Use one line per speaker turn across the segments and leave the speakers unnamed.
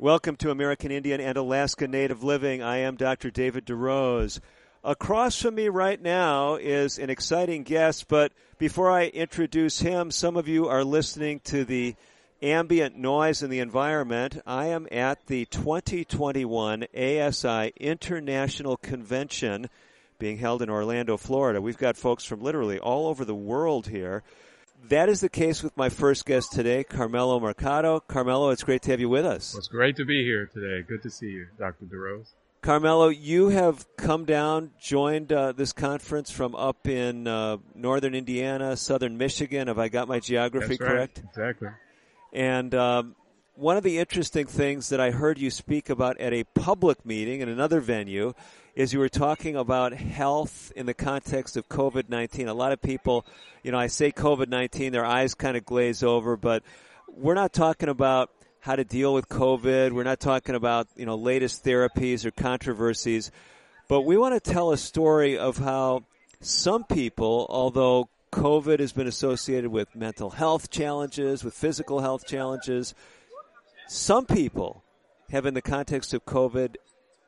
Welcome to American Indian and Alaska Native Living. I am Dr. David DeRose. Across from me right now is an exciting guest, but before I introduce him, some of you are listening to the ambient noise in the environment. I am at the 2021 ASI International Convention being held in Orlando, Florida. We've got folks from literally all over the world here. That is the case with my first guest today, Carmelo Mercado. Carmelo, it's great to have you with us.
It's great to be here today. Good to see you, Dr. DeRose.
Carmelo, you have come down, joined uh, this conference from up in uh, northern Indiana, southern Michigan. Have I got my geography
That's
correct?
Right. Exactly.
And um, one of the interesting things that I heard you speak about at a public meeting in another venue is you were talking about health in the context of COVID 19. A lot of people, you know, I say COVID 19, their eyes kind of glaze over, but we're not talking about how to deal with COVID. We're not talking about, you know, latest therapies or controversies, but we want to tell a story of how some people, although COVID has been associated with mental health challenges, with physical health challenges, some people have, in the context of COVID,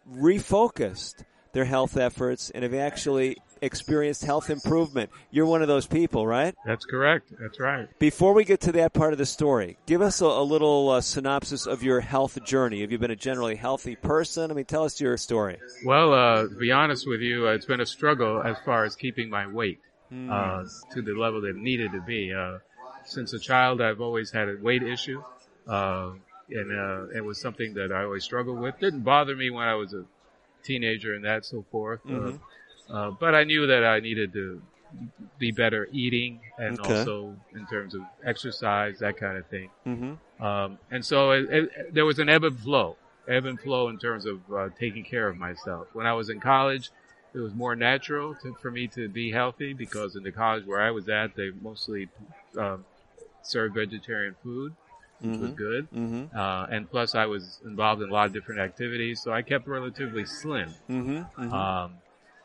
refocused their health efforts and have actually experienced health improvement. You're one of those people, right?
That's correct. That's right.
Before we get to that part of the story, give us a, a little uh, synopsis of your health journey. Have you been a generally healthy person? I mean, tell us your story.
Well, uh, to be honest with you, uh, it's been a struggle as far as keeping my weight mm. to the level that it needed to be. Uh, since a child, I've always had a weight issue. Uh, and it was something that I always struggled with. Didn't bother me when I was a teenager and that so forth. Mm-hmm. Uh, but I knew that I needed to be better eating and okay. also in terms of exercise, that kind of thing. Mm-hmm. Um, and so it, it, there was an ebb and flow, ebb and flow in terms of uh, taking care of myself. When I was in college, it was more natural to, for me to be healthy because in the college where I was at, they mostly um, served vegetarian food which mm-hmm. was good. Mm-hmm. Uh, and plus, I was involved in a lot of different activities, so I kept relatively slim. Mm-hmm. mm-hmm. Um,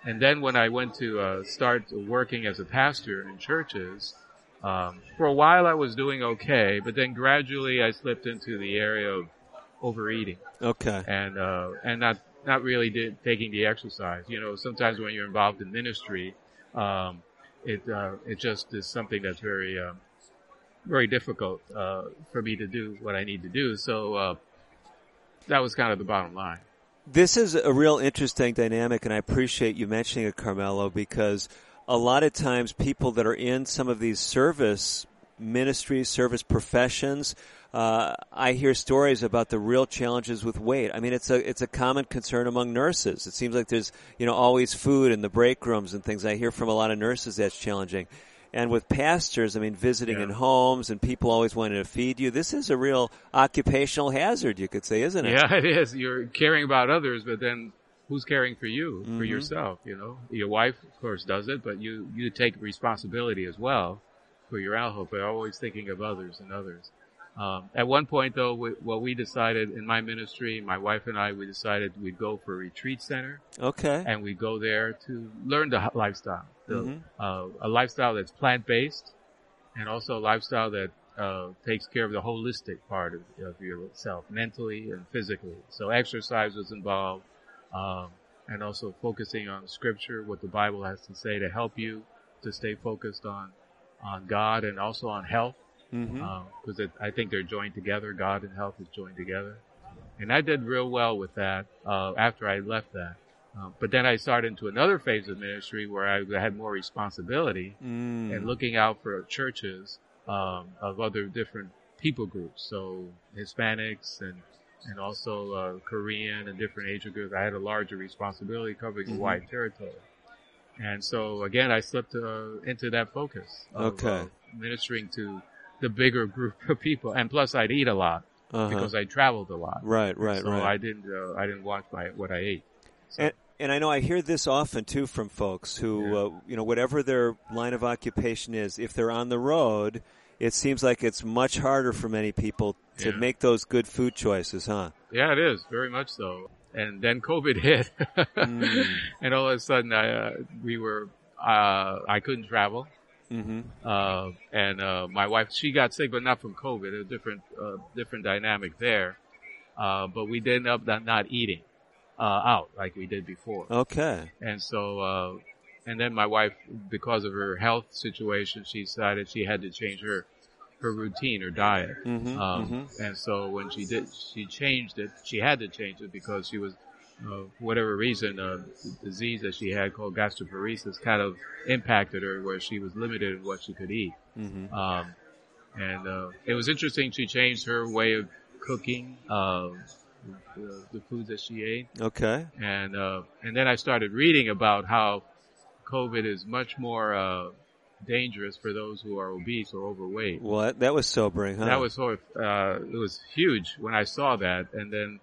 and then when I went to uh, start working as a pastor in churches, um, for a while I was doing okay, but then gradually I slipped into the area of overeating.
Okay.
And uh, and not not really did, taking the exercise. You know, sometimes when you're involved in ministry, um, it uh, it just is something that's very um, very difficult uh, for me to do what I need to do. So uh, that was kind of the bottom line.
This is a real interesting dynamic, and I appreciate you mentioning it, Carmelo, because a lot of times people that are in some of these service ministries, service professions, uh, I hear stories about the real challenges with weight. I mean, it's a it's a common concern among nurses. It seems like there's you know always food in the break rooms and things. I hear from a lot of nurses that's challenging. And with pastors, I mean, visiting yeah. in homes and people always wanting to feed you, this is a real occupational hazard, you could say, isn't it?
Yeah, it is. You're caring about others, but then who's caring for you, mm-hmm. for yourself, you know? Your wife, of course, does it, but you, you take responsibility as well for your health, but always thinking of others and others. Um, at one point, though, we, what we decided in my ministry, my wife and I, we decided we'd go for a retreat center.
Okay.
And we'd go there to learn the lifestyle, the, mm-hmm. uh, a lifestyle that's plant based, and also a lifestyle that uh, takes care of the holistic part of, of, yourself, mentally and physically. So exercise was involved, um, and also focusing on Scripture, what the Bible has to say to help you to stay focused on on God and also on health because mm-hmm. um, I think they're joined together. God and health is joined together, and I did real well with that uh, after I left that. Uh, but then I started into another phase of ministry where I had more responsibility mm. and looking out for churches um, of other different people groups, so Hispanics and and also uh, Korean and different age groups. I had a larger responsibility covering mm-hmm. a wide territory. And so again, I slipped uh, into that focus. Of,
okay.
Uh, ministering to the bigger group of people. And plus, I'd eat a lot uh-huh. because I traveled a lot.
Right, right,
so
right.
I didn't, uh, I didn't watch my what I ate. So,
And, and I know I hear this often too from folks who,
Yeah.
uh, you know, whatever their line of occupation is, if they're on the road, it seems like it's much harder for many people to
Yeah.
make those good food choices, huh?
yeah, it is very much so. And then COVID hit,
Mm.
and all of a sudden, I, uh, we were uh, I couldn't travel.
Hmm
uh, and uh, my wife she got sick, but not from COVID. A different uh, different dynamic there. Uh, but we did end up not, not eating uh, out like we did before.
Okay.
And so, uh, and then my wife, because of her health situation, she decided she had to change her her routine, her diet.
Mhm,
um, And so when she did, she changed it. She had to change it because she was, uh, whatever reason, a disease that she had called gastroparesis kind of impacted her, where she was limited in what she could eat.
hmm
Um, and uh, it was interesting. She changed her way of cooking uh, the, the foods that she ate
Okay.
and uh, and then I started reading about how COVID is much more uh, dangerous for those who are obese or overweight.
Well, that, that was sobering, huh?
That was sort of uh, it was huge when I saw that, and then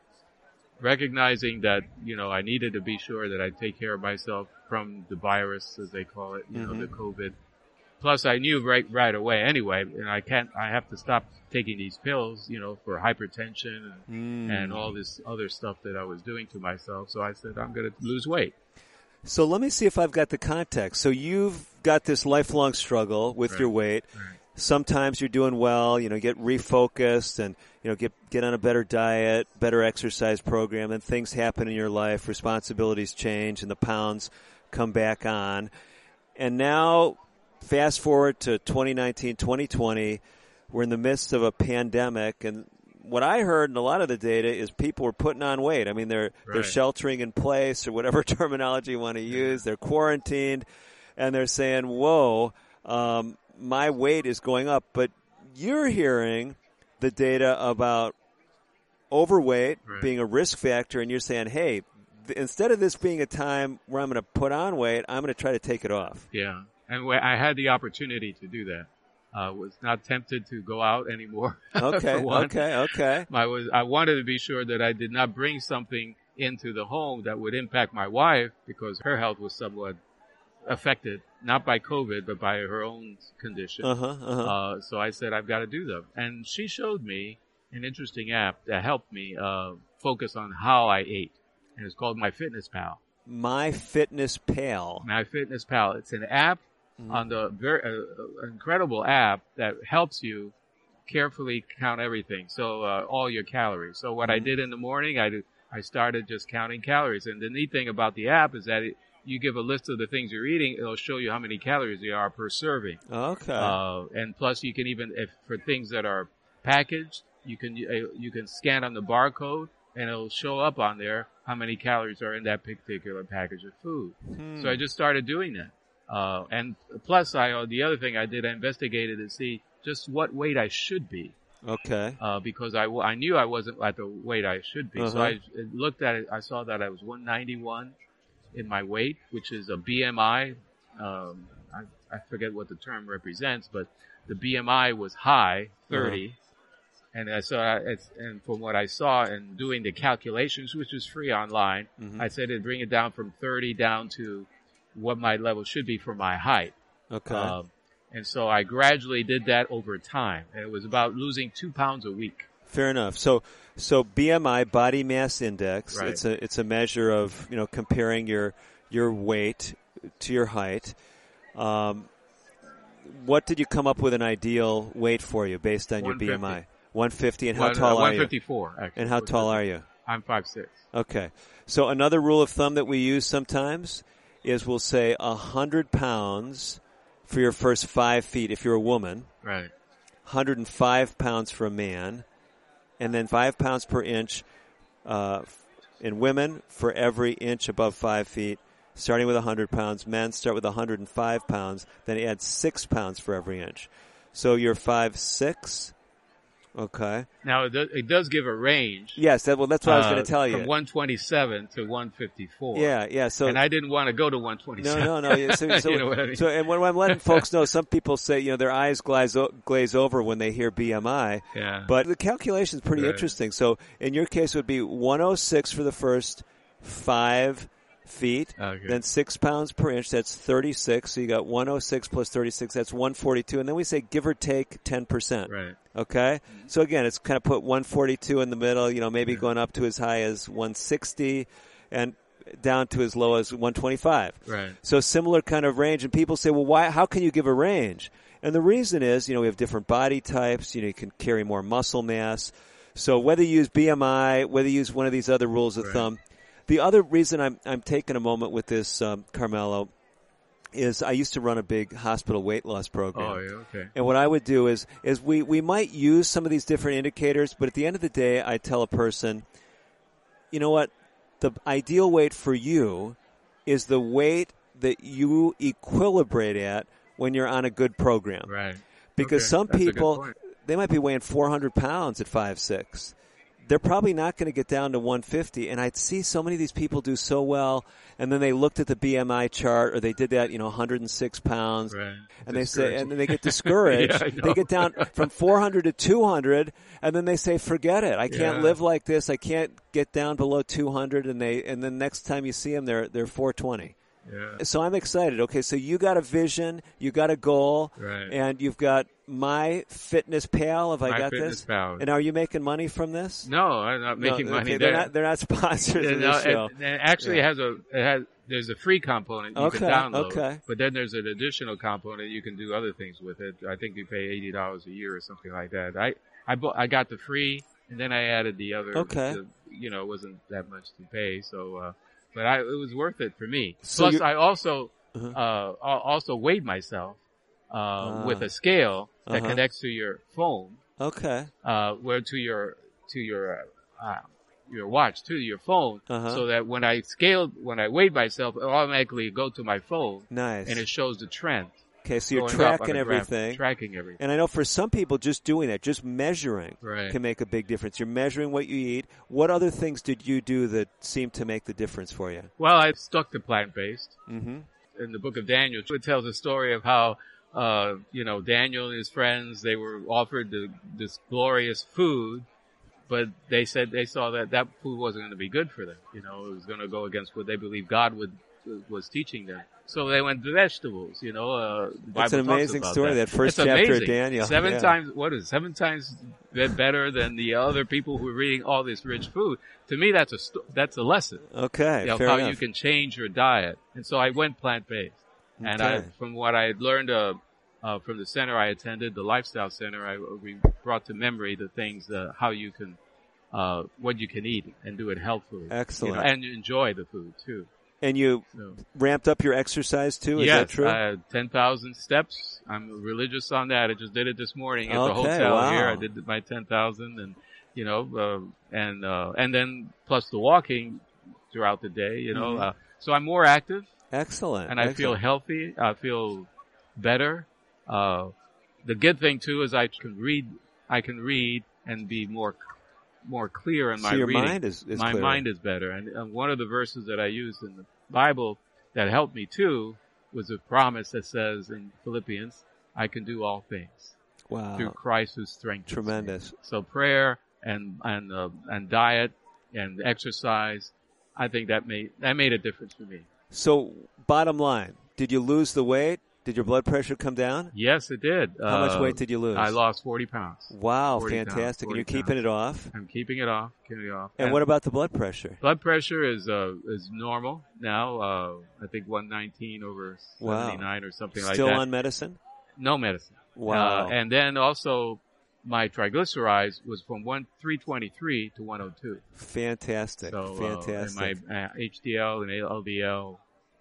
recognizing that you know I needed to be sure that I take care of myself from the virus, as they call it, you know, the COVID. Plus, I knew right right away anyway, and I can't. I have to stop taking these pills, you know, for hypertension and,
Mm.
and all this other stuff that I was doing to myself. So I said, I'm going to lose weight.
So let me see if I've got the context. So you've got this lifelong struggle with
Right.
your weight.
Right.
Sometimes you're doing well, you know, get refocused and, you know, get, get on a better diet, better exercise program, and things happen in your life, responsibilities change and the pounds come back on. And now, fast forward to 2019, 2020, we're in the midst of a pandemic and what I heard in a lot of the data is people were putting on weight. I mean, they're they're sheltering in place or whatever terminology you want to use. They're quarantined, and they're saying, "Whoa, um, my weight is going up." But you're hearing the data about overweight
Right.
being a risk factor, and you're saying, "Hey, th- instead of this being a time where I'm going to put on weight, I'm going to try to take it off."
Yeah. And I had the opportunity to do that. I was not tempted to go out anymore.
Okay, okay, okay.
I was, I wanted to be sure that I did not bring something into the home that would impact my wife because her health was somewhat affected, not by COVID, but by her own condition.
Uh huh. Uh-huh.
Uh, so I said, I've got to do them. And she showed me an interesting app that helped me, uh, focus on how I ate. And it's called My Fitness Pal.
My Fitness Pal.
My Fitness Pal. It's an app on the very uh, uh, incredible app that helps you carefully count everything. So uh, all your calories. So what I did in the morning, I did, I started just counting calories. And the neat thing about the app is that it, you give a list of the things you're eating, it'll show you how many calories there are per serving.
Okay.
Uh, and plus, you can even, if for things that are packaged, you can uh, you can scan on the barcode, and it'll show up on there how many calories are in that particular package of food. So I just started doing that. Uh, and plus, I uh, the other thing I did, I investigated to see just what weight I should be,
okay.
uh, because I knew I wasn't at the weight I should be. So
Uh-huh.
I looked at it. I saw that I was 191 in my weight, which is a BMI. Um, I, I forget what the term represents, but the BMI was high, 30. And I saw, it's, and from what I saw and doing the calculations, which was free online, I said it'd bring it down from 30 down to what my level should be for my height.
Okay.
Um, and so I gradually did that over time. And it was about losing two pounds a week.
Fair enough. So, so BMI, body mass index.
Right.
It's a it's a measure of you know comparing your your weight to your height. Um, what did you come up with an ideal weight for you based on your BMI? 150. And how
One- uh,
tall are you?
154, actually.
And how tall are you?
I'm 5'6".
Okay. So another rule of thumb that we use sometimes is we'll say a hundred pounds for your first five feet if you're a woman.
Right.
105 pounds for a man, and then five pounds per inch uh, in women for every inch above five feet. Starting with 100 pounds, men start with 105 pounds, then add six pounds for every inch. So you're five six. Okay.
Now, it does, it does give a range.
Yes. That, well, that's what I was
uh,
going to tell you.
From 127 to 154.
yeah. Yeah. So
and I didn't want to go to 127.
no, no. yeah, So, so,
You know what I mean?
so, and when I'm letting folks know, some people say, you know, their eyes glaze, glaze over when they hear BMI.
Yeah.
But the calculation is pretty
Right.
interesting. So in your case, it would be 106 for the first five feet.
Oh, okay.
Then six pounds per inch. That's 36. So you got 106 plus 36. That's 142. And then we say give or take 10%.
Right.
Okay. So again, it's kind of put 142 in the middle, you know, maybe going up to as high as 160 and down to as low as 125.
Right.
So similar kind of range. And people say, well, why, how can you give a range? And the reason is, you know, we have different body types. You know, you can carry more muscle mass. So whether you use BMI, whether you use one of these other rules of
Right.
thumb, the other reason I'm, I'm taking a moment with this, um, Carmelo, is I used to run a big hospital weight loss program.
Oh, yeah. Okay.
And what I would do is is we, we might use some of these different indicators, but at the end of the day, I tell a person, you know what, the ideal weight for you is the weight that you equilibrate at when you're on a good program.
Right.
Because
Okay,
some
that's
people they might be weighing 400 pounds at five six. They're probably not going to get down to 150. And I'd see so many of these people do so well, and then they looked at the BMI chart or they did that, you know, 106 pounds,
Right.
and they say, and then they get discouraged.
Yeah,
they get down from 400 to 200, and then they say, "Forget it. I can't
Yeah.
live like this. I can't get down below 200." And they, and then next time you see them, they're they're 420.
Yeah.
So I'm excited. Okay, so you got a vision, you got a goal,
Right.
and you've got my Fitness Pal. Have I
My
got
Fitness
this?
Pal.
And are you making money from this?
No, I'm not making
No,
money
okay. They're not. They're not sponsors of
no,
this show.
it, it actually
Yeah.
has a it has there's a free component you
Okay,
can download.
okay.
But then there's an additional component you can do other things with it. I think you pay eighty dollars a year or something like that. I I bought, I got the free and then I added the other.
Okay.
the- you know, it wasn't that much to pay. So, uh, but I it was worth it for me.
So
Plus, I also
Uh-huh.
uh also weighed myself uh,
Ah.
with a scale that
Uh-huh.
connects to your phone
Okay.
uh, where to your to your uh, your watch to your phone,
Uh-huh.
so that when I scale when I weigh myself, it automatically go to my phone
Nice.
and it shows the trend.
okay, so you're
going up on
tracking
the graph,
everything.
tracking everything.
And I know for some people, just doing that, just measuring,
Right.
can make a big difference. You're measuring what you eat. What other things did you do that seemed to make the difference for you?
Well, I stuck to plant based.
Mm-hmm.
In the book of Daniel, it tells a story of how uh, you know Daniel and his friends they were offered the, this glorious food. But they said they saw that that food wasn't going to be good for them. You know, it was going to go against what they believed God would was teaching them. So they went to vegetables. You know, uh,
That's an amazing story, that first
It's
chapter of
amazing.
Daniel.
Seven
Yeah.
times, what is it, seven times better than the other people who are eating all this rich food. To me, that's a that's a lesson
Okay,
you know, how
enough.
you can change your diet. And so I went plant based. And I, from what I had learned uh, uh, from the center I attended, the lifestyle center, I we brought to memory the things, uh, how you can, uh, what you can eat and do it healthfully. you know,
Excellent.
and enjoy the food too.
and you
So,
ramped up your exercise too. Is
yes,
that true?
I 10,000 steps. I'm religious on that. I just did it this morning at the hotel
wow.
here. I did my 10,000 and, you know, uh, and, uh, and then plus the walking throughout the day, you know,
Mhm.
uh, so I'm more active
Excellent.
and I feel healthy. I feel better. Uh, the good thing too is I can read, I can read and be more, more clear in
So
my
your
reading.
mind is, is
my
clearer.
mind is better. And, and one of the verses that I used in the Bible that helped me too was a promise that says in Philippians, I can do all things
Wow.
through Christ who strengthens me."
Tremendous.
So prayer and and uh, and diet and exercise, I think that made that made a difference for me.
So, bottom line, did you lose the weight? Did your blood pressure come down?
Yes, it did.
How much
Uh,
weight did you lose?
I lost 40 pounds.
Wow,
40 pounds,
fantastic. and you're keeping it off.
I'm keeping it off, keeping it off.
And what about the blood pressure?
blood pressure is uh is normal now. Uh, I think 119 over
Wow.
79 or something
Still
like that.
Still on medicine?
no medicine.
Wow.
Uh, and then also my triglycerides was from one 323 to 102.
Fantastic.
So uh,
fantastic.
and my uh, HDL and LDL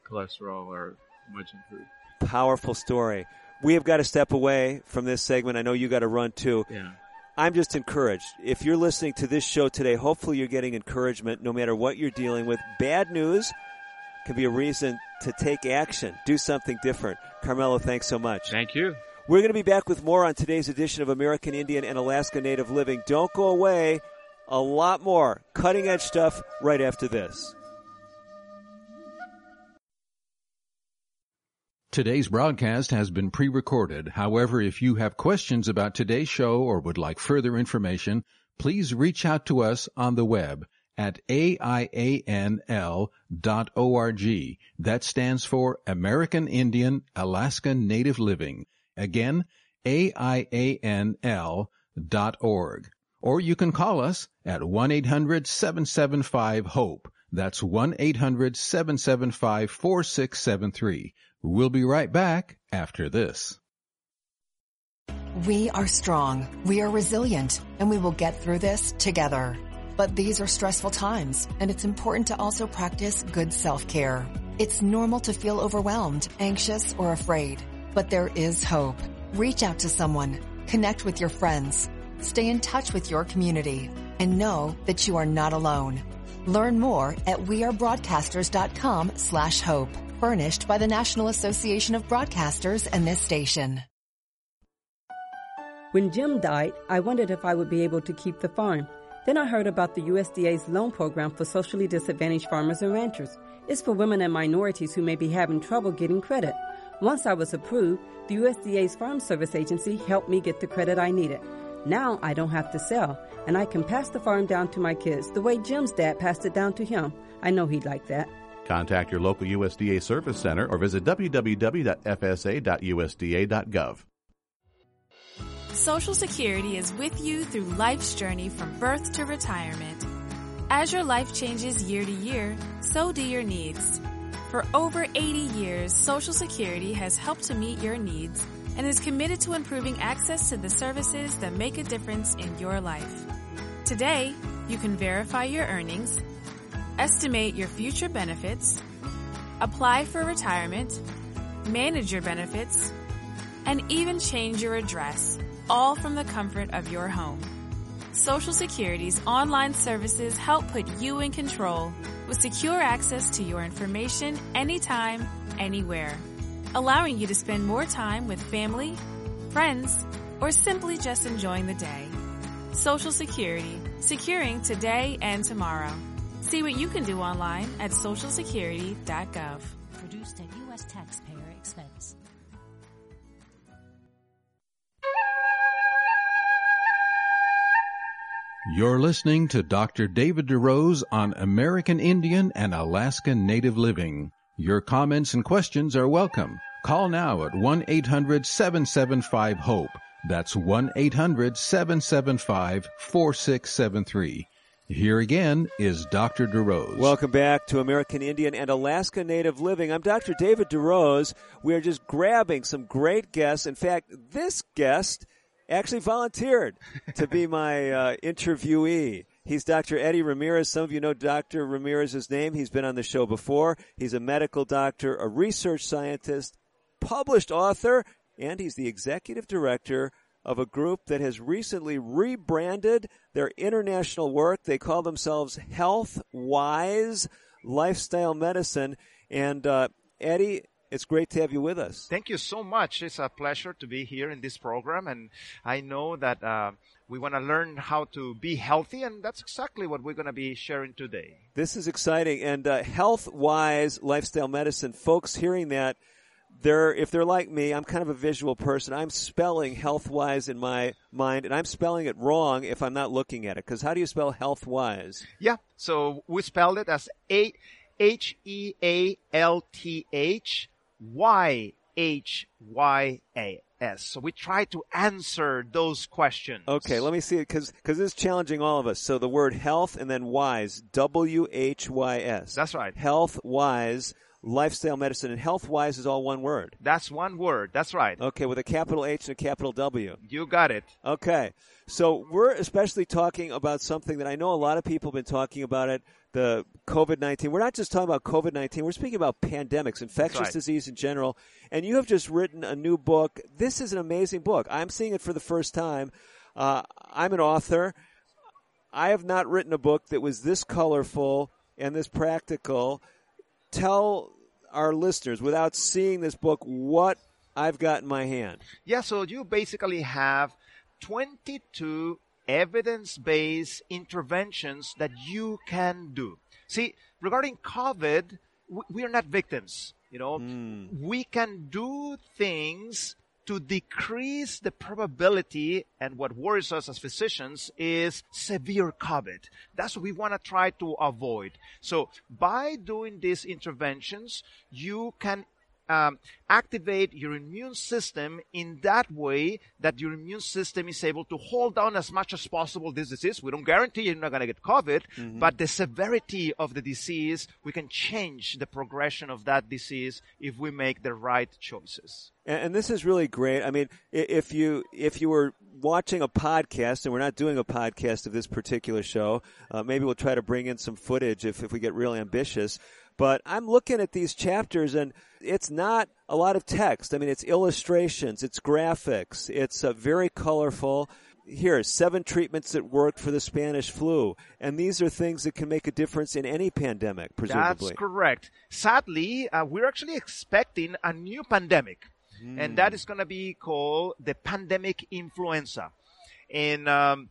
cholesterol are much improved.
Powerful story. We have got to step away from this segment. I know you got to run too.
Yeah.
I'm just encouraged. If you're listening to this show today, hopefully you're getting encouragement no matter what you're dealing with. Bad news can be a reason to take action, do something different. Carmelo, thanks so much.
Thank you.
We're going to be back with more on today's edition of American Indian and Alaska Native Living. Don't go away. A lot more cutting edge stuff right after this.
Today's broadcast has been pre-recorded. However, if you have questions about today's show or would like further information, please reach out to us on the web at AIANL.org. That stands for American Indian Alaska Native Living. Again, A-I-A-N-L dot org. Or you can call us at 1-800-775-HOPE. That's 1-800-775-4673. We'll be right back after this.
We are strong, we are resilient, and we will get through this together. But these are stressful times, and it's important to also practice good self-care. It's normal to feel overwhelmed, anxious, or afraid, but there is hope. Reach out to someone, connect with your friends, stay in touch with your community, and know that you are not alone. Learn more at wearebroadcasters.com slash hope, furnished by the National Association of Broadcasters and this station.
When Jim died, I wondered if I would be able to keep the farm. Then I heard about the USDA's loan program for socially disadvantaged farmers and ranchers. It's for women and minorities who may be having trouble getting credit. Once I was approved, the USDA's Farm Service Agency helped me get the credit I needed. Now I don't have to sell, and I can pass the farm down to my kids the way Jim's dad passed it down to him. I know he'd like that.
Contact your local USDA Service Center or visit www.fsa.usda.gov.
Social Security is with you through life's journey from birth to retirement. As your life changes year to year, so do your needs. For over 80 years, Social Security has helped to meet your needs and is committed to improving access to the services that make a difference in your life. Today, you can verify your earnings, estimate your future benefits, apply for retirement, manage your benefits, and even change your address, all from the comfort of your home. Social Security's online services help put you in control with secure access to your information anytime, anywhere, allowing you to spend more time with family, friends, or simply just enjoying the day. Social Security, securing today and tomorrow. See what you can do online at socialsecurity.gov.
Produced at U.S. taxpayer expense.
You're listening to Dr. David DeRose on American Indian and Alaska Native Living. Your comments and questions are welcome. Call now at 1-800-775-HOPE. That's 1-800-775-4673. Here again is Dr. DeRose.
Welcome back to American Indian and Alaska Native Living. I'm Dr. David DeRose. We are just grabbing some great guests. In fact, this guest actually volunteered to be my uh, interviewee. He's Dr. Eddie Ramirez. Some of you know Dr. Ramirez's name. He's been on the show before. He's a medical doctor, a research scientist, published author, and he's the executive director of a group that has recently rebranded their international work. They call themselves Health Wise Lifestyle Medicine. And uh, Eddie, it's great to have you with us.
Thank you so much. It's a pleasure to be here in this program, and I know that uh, we want to learn how to be healthy, and that's exactly what we're going to be sharing today.
This is exciting, and uh, health-wise lifestyle medicine. Folks hearing that, they're if they're like me, I'm kind of a visual person. I'm spelling health-wise in my mind, and I'm spelling it wrong if I'm not looking at it. Because how do you spell health-wise?
Yeah, so we spelled it as a H E A L T H Y H Y A S. So we try to answer those questions.
Okay, let me see it because because it's challenging all of us. So the word health and then wise, W H Y S.
That's right.
Health wise lifestyle medicine and health wise is all one word.
That's one word. That's right.
Okay, with a capital H and a capital W.
You got it.
Okay. So we're especially talking about something that I know a lot of people have been talking about it, the COVID-19. We're not just talking about COVID-19. We're speaking about pandemics, infectious
right.
disease in general. And you have just written a new book. This is an amazing book. I'm seeing it for the first time. Uh, I'm an author. I have not written a book that was this colorful and this practical. Tell our listeners, without seeing this book, what I've got in my hand.
Yeah, so you basically have 22 evidence-based interventions that you can do. See, regarding COVID, we are not victims. You know,
Hmm.
we can do things to decrease the probability and what worries us as physicians is severe COVID. That's what we want to try to avoid. So by doing these interventions, you can um, activate your immune system in that way that your immune system is able to hold down as much as possible this disease. We don't guarantee you're not going to get COVID, mm-hmm. but the severity of the disease, we can change the progression of that disease if we make the right choices.
And, this is really great. I mean, if you if you were watching a podcast, and we're not doing a podcast of this particular show, uh, maybe we'll try to bring in some footage if if we get really ambitious. But I'm looking at these chapters and it's not a lot of text. I mean, it's illustrations, it's graphics, it's uh, very colorful. Here, seven treatments that worked for the Spanish flu. And these are things that can make a difference in any pandemic, presumably.
That's correct. Sadly, uh, we're actually expecting a new pandemic. Mm. And that is going to be called the pandemic influenza. And um,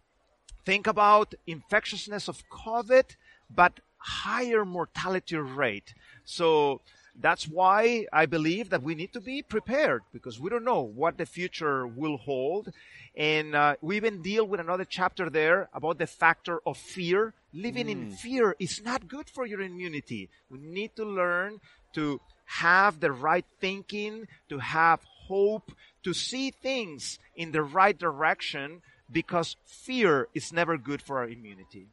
think about infectiousness of COVID, but higher mortality rate. So that's why I believe that we need to be prepared because we don't know what the future will hold. And uh, we even deal with another chapter there about the factor of fear. Living mm. in fear is not good for your immunity. We need to learn to have the right thinking, to have hope, to see things in the right direction because fear is never good for our immunity.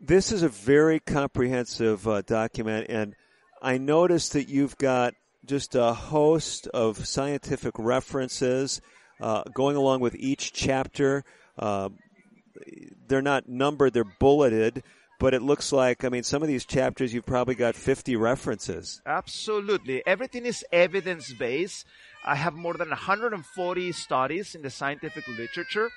This is a very comprehensive uh, document, and I noticed that you've got just a host of scientific references uh, going along with each chapter. Uh, they're not numbered; they're bulleted. But it looks like, I mean, some of these chapters you've probably got 50 references.
Absolutely. Everything is evidence based. I have more than 140 studies in the scientific literature.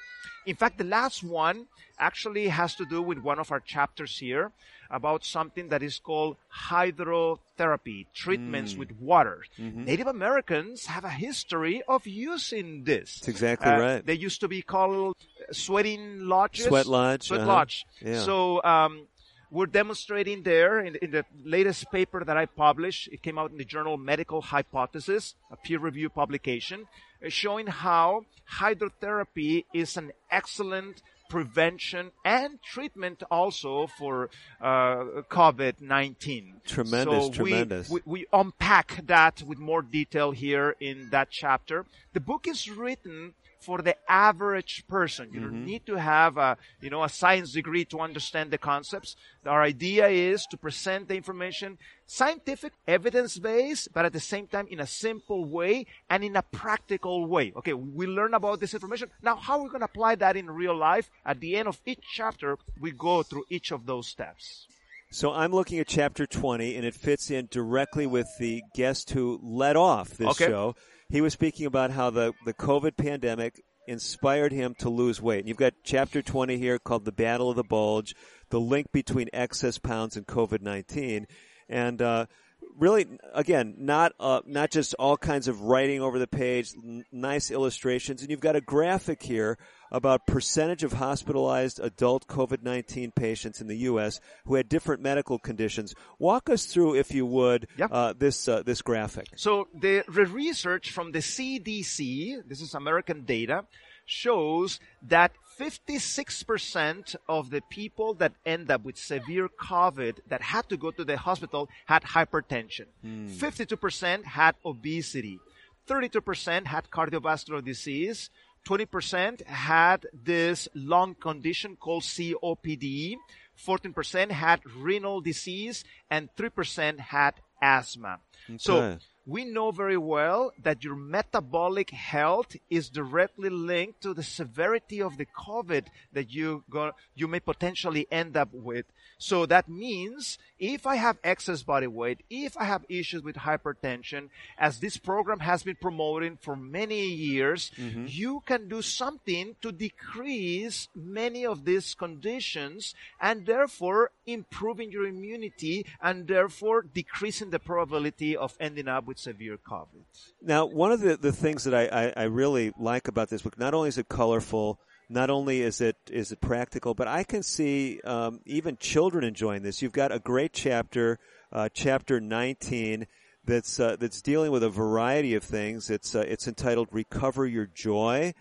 In fact, the last one actually has to do with one of our chapters here about something that is called hydrotherapy, treatments mm. with water. Mm-hmm. Native Americans have a history of using this.
That's exactly uh, right.
They used to be called sweating lodges.
Sweat lodge.
Sweat
uh-huh.
lodge.
Yeah.
So, um, we're demonstrating there in, in, the latest paper that I published. It came out in the journal Medical Hypothesis, a peer-reviewed publication, uh, showing how hydrotherapy is an excellent prevention and treatment also for uh, COVID-19.
Tremendous,
so
tremendous.
We, we, we unpack that with more detail here in that chapter. The book is written for the average person. You mm-hmm. don't need to have a, you know, a science degree to understand the concepts. Our idea is to present the information scientific, evidence-based, but at the same time in a simple way and in a practical way. Okay, we learn about this information. Now, how are we going to apply that in real life? At the end of each chapter, we go through each of those steps.
So I'm looking at chapter 20 and it fits in directly with the guest who led off this
okay.
show. He was speaking about how the, the COVID pandemic inspired him to lose weight. And you've got chapter 20 here called The Battle of the Bulge, the link between excess pounds and COVID-19. And, uh, really, again, not uh, not just all kinds of writing over the page, n- nice illustrations, and you've got a graphic here about percentage of hospitalized adult COVID-19 patients in the U.S. who had different medical conditions. Walk us through, if you would,
yep.
uh, this uh, this graphic.
So the research from the CDC, this is American data, shows that 56% of the people that end up with severe COVID that had to go to the hospital had hypertension. Mm. 52% had obesity. 32% had cardiovascular disease. 20% had this lung condition called COPD. 14% had renal disease and 3% had asthma. Okay. So we know very well that your metabolic health is directly linked to the severity of the COVID that you go, you may potentially end up with. So that means if I have excess body weight, if I have issues with hypertension, as this program has been promoting for many years, mm-hmm. you can do something to decrease many of these conditions and therefore improving your immunity and therefore decreasing the probability of ending up with severe COVID.
Now, one of the, the things that I, I, I really like about this book, not only is it colorful, not only is it is it practical, but I can see um, even children enjoying this. You've got a great chapter, uh, chapter 19, that's uh, that's dealing with a variety of things. It's uh, it's entitled "Recover Your Joy,"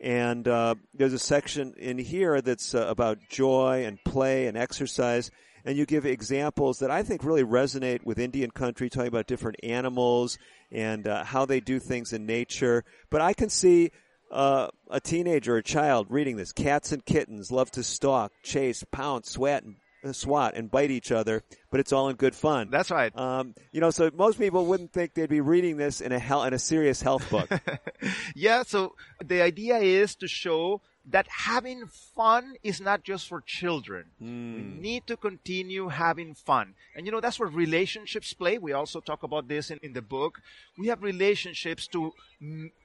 and uh, there's a section in here that's uh, about joy and play and exercise. And you give examples that I think really resonate with Indian country, talking about different animals and uh, how they do things in nature. But I can see uh, a teenager a child reading this. Cats and kittens love to stalk, chase, pounce, sweat, and uh, swat and bite each other, but it's all in good fun.
That's right.
Um, you know, so most people wouldn't think they'd be reading this in a hel- in a serious health book.
yeah. So the idea is to show that having fun is not just for children. Mm. We hmm. need to continue having fun. And you know, that's where relationships play. We also talk about this in, in the book. We have relationships to,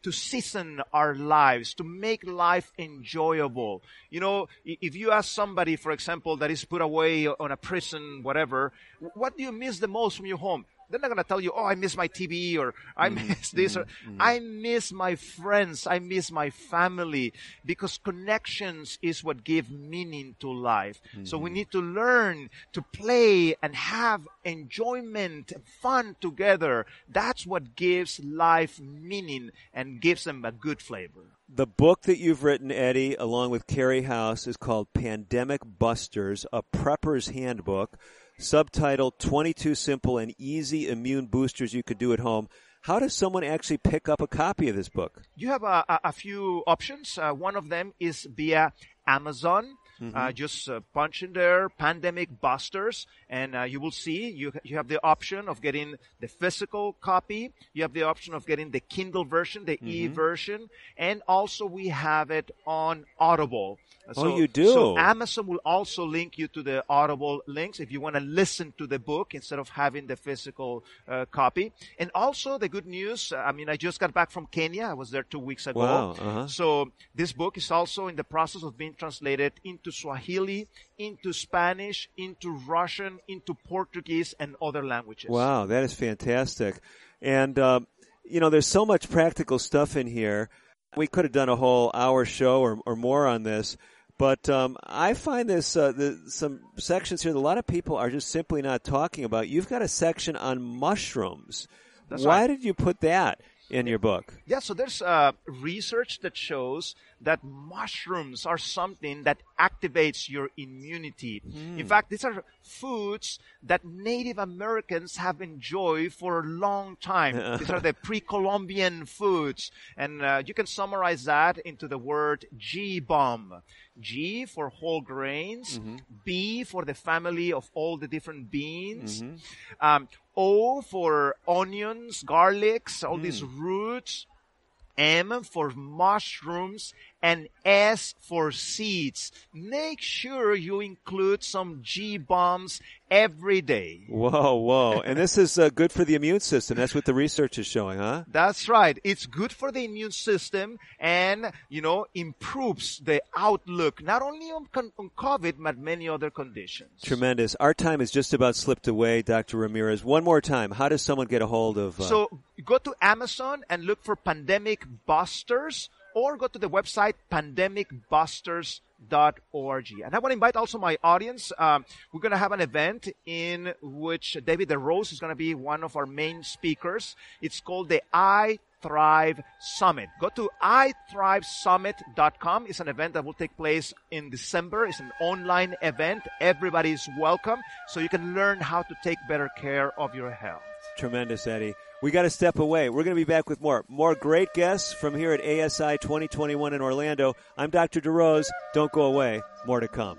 to season our lives, to make life enjoyable. You know, if you ask somebody, for example, that is put away on a prison, whatever, what do you miss the most from your home? They're not going to tell you, oh, I miss my TV or I mm-hmm. miss this or mm-hmm. I miss my friends. I miss my family because connections is what give meaning to life. Mm-hmm. So we mm-hmm. need to learn to play and have enjoyment, and fun together. That's what gives life meaning and gives them a good flavor.
The book that you've written, Eddie, along with Carrie House, is called Pandemic Busters, a prepper's handbook subtitled 22 Simple and Easy Immune Boosters You Could Do at Home. How does someone actually pick up a copy of this book?
You have a, a, a few options. Uh, one of them is via Amazon. Mm-hmm. Uh, just uh, punch in there pandemic busters and uh, you will see you, you have the option of getting the physical copy. You have the option of getting the Kindle version, the mm-hmm. e version, and also we have it on Audible.
So, oh, you do.
So Amazon will also link you to the Audible links if you want to listen to the book instead of having the physical uh, copy. And also the good news. I mean, I just got back from Kenya. I was there two weeks ago.
Wow. Uh-huh.
So this book is also in the process of being translated into Swahili, into Spanish, into Russian, into Portuguese, and other languages.
Wow, that is fantastic. And uh, you know, there's so much practical stuff in here. We could have done a whole hour show or, or more on this. But um, I find this uh, the, some sections here that a lot of people are just simply not talking about. You've got a section on mushrooms.
That's
Why
right.
did you put that in your book?
Yeah, so there's uh, research that shows that mushrooms are something that activates your immunity. Mm. In hmm. fact, these are foods that Native Americans have enjoyed for a long time. these are the pre-Columbian foods. And uh, you can summarize that into the word G-bomb. G for whole grains, mm-hmm. B for the family of all the different beans, mm-hmm. um, O for onions, garlics, all mm. these roots, M for mushrooms, and S for seeds. Make sure you include some G bombs every day.
Whoa, whoa. and this is uh, good for the immune system. That's what the research is showing, huh?
That's right. It's good for the immune system and, you know, improves the outlook, not only on, on COVID, but many other conditions.
Tremendous. Our time is just about slipped away, Dr. Ramirez. One more time. How does someone get a hold of?
Uh... So go to Amazon and look for Pandemic Busters or go to the website pandemicbusters.org. And I want to invite also my audience. Um, we're going to have an event in which David DeRose is going to be one of our main speakers. It's called the I Thrive Summit. Go to iThriveSummit.com. It's an event that will take place in December. It's an online event. Everybody is welcome so you can learn how to take better care of your health.
Tremendous, Eddie. We got to step away. We're going to be back with more. More great guests from here at ASI 2021 in Orlando. I'm Dr. DeRose. Don't go away. More to come.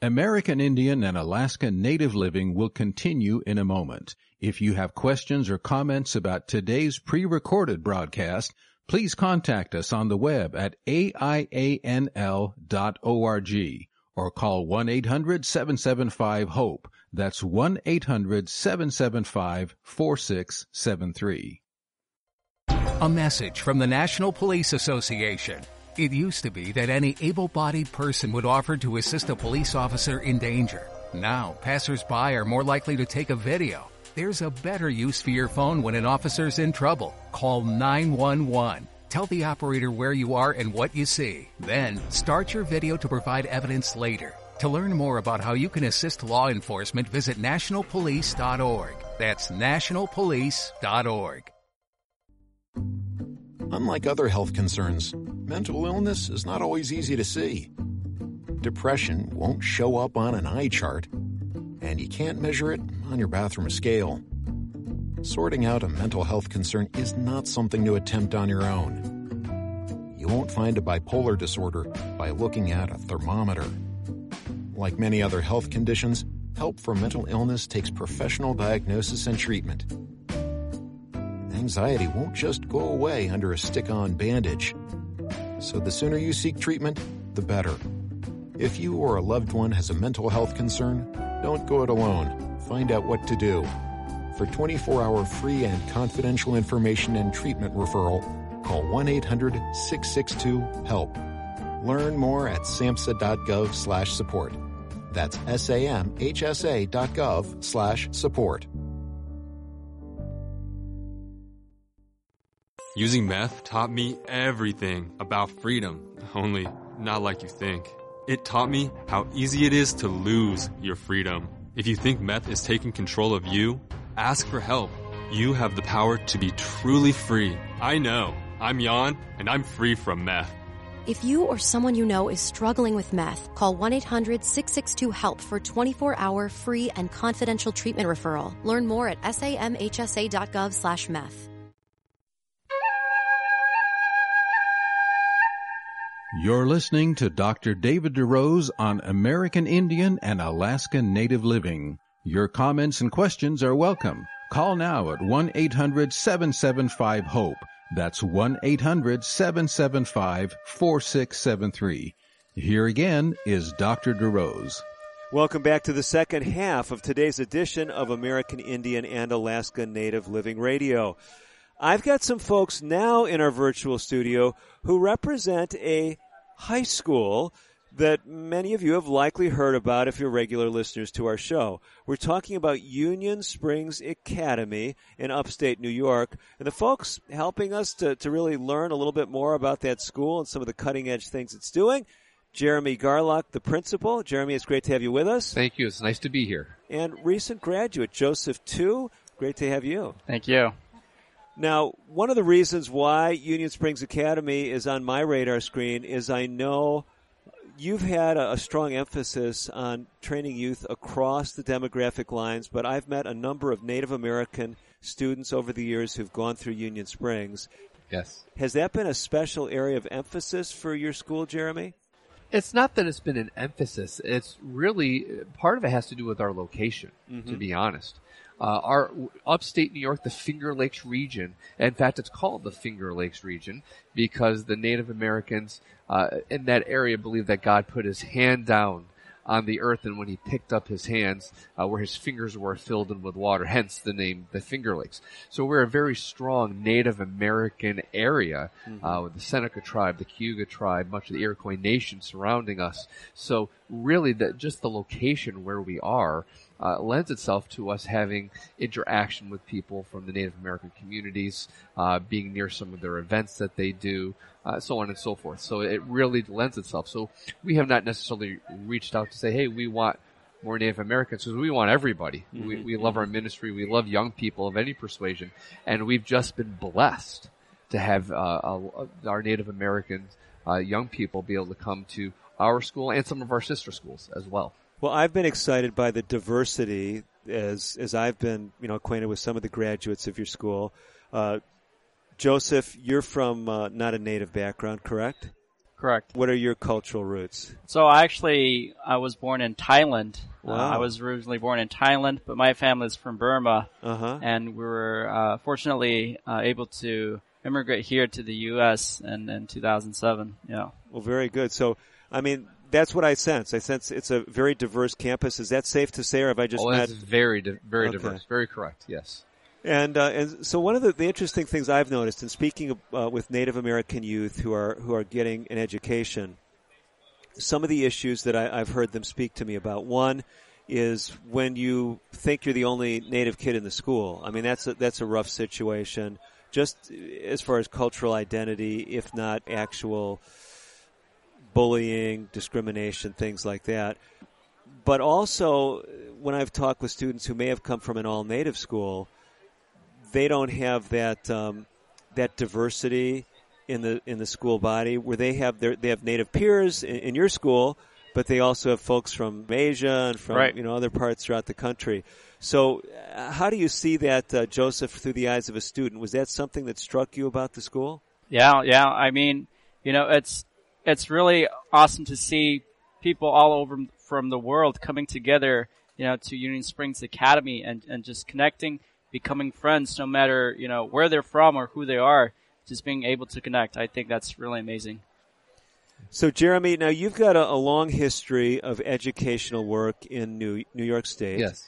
American Indian and Alaska Native Living will continue in a moment. If you have questions or comments about today's pre-recorded broadcast, please contact us on the web at aianl.org or call 1-800-775-HOPE. That's 1-800-775-4673.
A message from the National Police Association. It used to be that any able-bodied person would offer to assist a police officer in danger. Now, passersby are more likely to take a video. There's a better use for your phone when an officer's in trouble. Call 911. Tell the operator where you are and what you see. Then, start your video to provide evidence later. To learn more about how you can assist law enforcement, visit nationalpolice.org. That's nationalpolice.org.
Unlike other health concerns, mental illness is not always easy to see. Depression won't show up on an eye chart, and you can't measure it on your bathroom scale. Sorting out a mental health concern is not something to attempt on your own. You won't find a bipolar disorder by looking at a thermometer. Like many other health conditions, help for mental illness takes professional diagnosis and treatment. Anxiety won't just go away under a stick on bandage. So the sooner you seek treatment, the better. If you or a loved one has a mental health concern, don't go it alone. Find out what to do. For 24 hour free and confidential information and treatment referral, call 1 800 662 HELP. Learn more at samhsa.gov slash support. That's samhsa.gov slash support.
Using meth taught me everything about freedom, only not like you think. It taught me how easy it is to lose your freedom. If you think meth is taking control of you, ask for help. You have the power to be truly free. I know. I'm Jan, and I'm free from meth.
If you or someone you know is struggling with meth, call 1 800 662 HELP for 24 hour free and confidential treatment referral. Learn more at samhsa.gov slash meth.
You're listening to Dr. David DeRose on American Indian and Alaska Native Living. Your comments and questions are welcome. Call now at 1 800 775 HOPE. That's 1 800 775 4673. Here again is Dr. DeRose.
Welcome back to the second half of today's edition of American Indian and Alaska Native Living Radio. I've got some folks now in our virtual studio who represent a high school that many of you have likely heard about if you're regular listeners to our show. We're talking about Union Springs Academy in upstate New York. And the folks helping us to, to really learn a little bit more about that school and some of the cutting edge things it's doing. Jeremy Garlock, the principal. Jeremy, it's great to have you with us.
Thank you. It's nice to be here.
And recent graduate, Joseph Tu. Great to have you.
Thank you.
Now, one of the reasons why Union Springs Academy is on my radar screen is I know you've had a, strong emphasis on training youth across the demographic lines, but I've met a number of Native American students over the years who've gone through Union Springs.
Yes.
Has that been a special area of emphasis for your school, Jeremy?
It's not that it's been an emphasis. It's really part of it has to do with our location,
mm-hmm.
to be honest. Uh, our upstate New York, the Finger Lakes region. In fact, it's called the Finger Lakes region because the Native Americans uh, in that area believe that God put His hand down on the earth, and when He picked up His hands, uh, where His fingers were filled in with water, hence the name the Finger Lakes. So we're a very strong Native American area mm-hmm. Uh, with the Seneca tribe, the Cayuga tribe, much of the Iroquois nation surrounding us. So really, that just the location where we are uh, lends itself to us having interaction with people from the Native American communities, uh, being near some of their events that they do, uh, so on and so forth. So it really lends itself. So we have not necessarily reached out to say, hey, we want more Native Americans because we want everybody. Mm-hmm. We, we love our ministry. We love young people of any persuasion, and we've just been blessed to have uh, our Native American uh, young people be able to come to our school and some of our sister schools as well.
Well, I've been excited by the diversity as as I've been, you know, acquainted with some of the graduates of your school. Uh, Joseph, you're from uh, not a native background, correct?
Correct.
What are your cultural roots?
So I actually I was born in Thailand.
Wow.
Uh, I was originally born in Thailand, but my family is from Burma,
uh-huh.
and we were uh, fortunately uh, able to immigrate here to the U.S. in, in 2007. Yeah.
Well, very good. So, I mean, that's what I sense. I sense it's a very diverse campus. Is that safe to say, or have I just
oh,
met?
very, di- very
okay.
diverse. Very correct. Yes.
And uh, and so one of the, the interesting things I've noticed in speaking uh, with Native American youth who are who are getting an education, some of the issues that I, I've heard them speak to me about. One is when you think you're the only Native kid in the school. I mean, that's a, that's a rough situation. Just as far as cultural identity, if not actual bullying, discrimination, things like that. but also when I've talked with students who may have come from an all native school, they don't have that um, that diversity in the in the school body where they have their they have native peers in, in your school, but they also have folks from Asia and from
Right.
you know other parts throughout the country. So, uh, how do you see that, uh, Joseph, through the eyes of a student? Was that something that struck you about the school?
Yeah, yeah. I mean, you know, it's it's really awesome to see people all over from the world coming together, you know, to Union Springs Academy and and just connecting, becoming friends, no matter you know where they're from or who they are. Just being able to connect, I think that's really amazing.
So, Jeremy, now you've got a, a long history of educational work in New New York State.
Yes.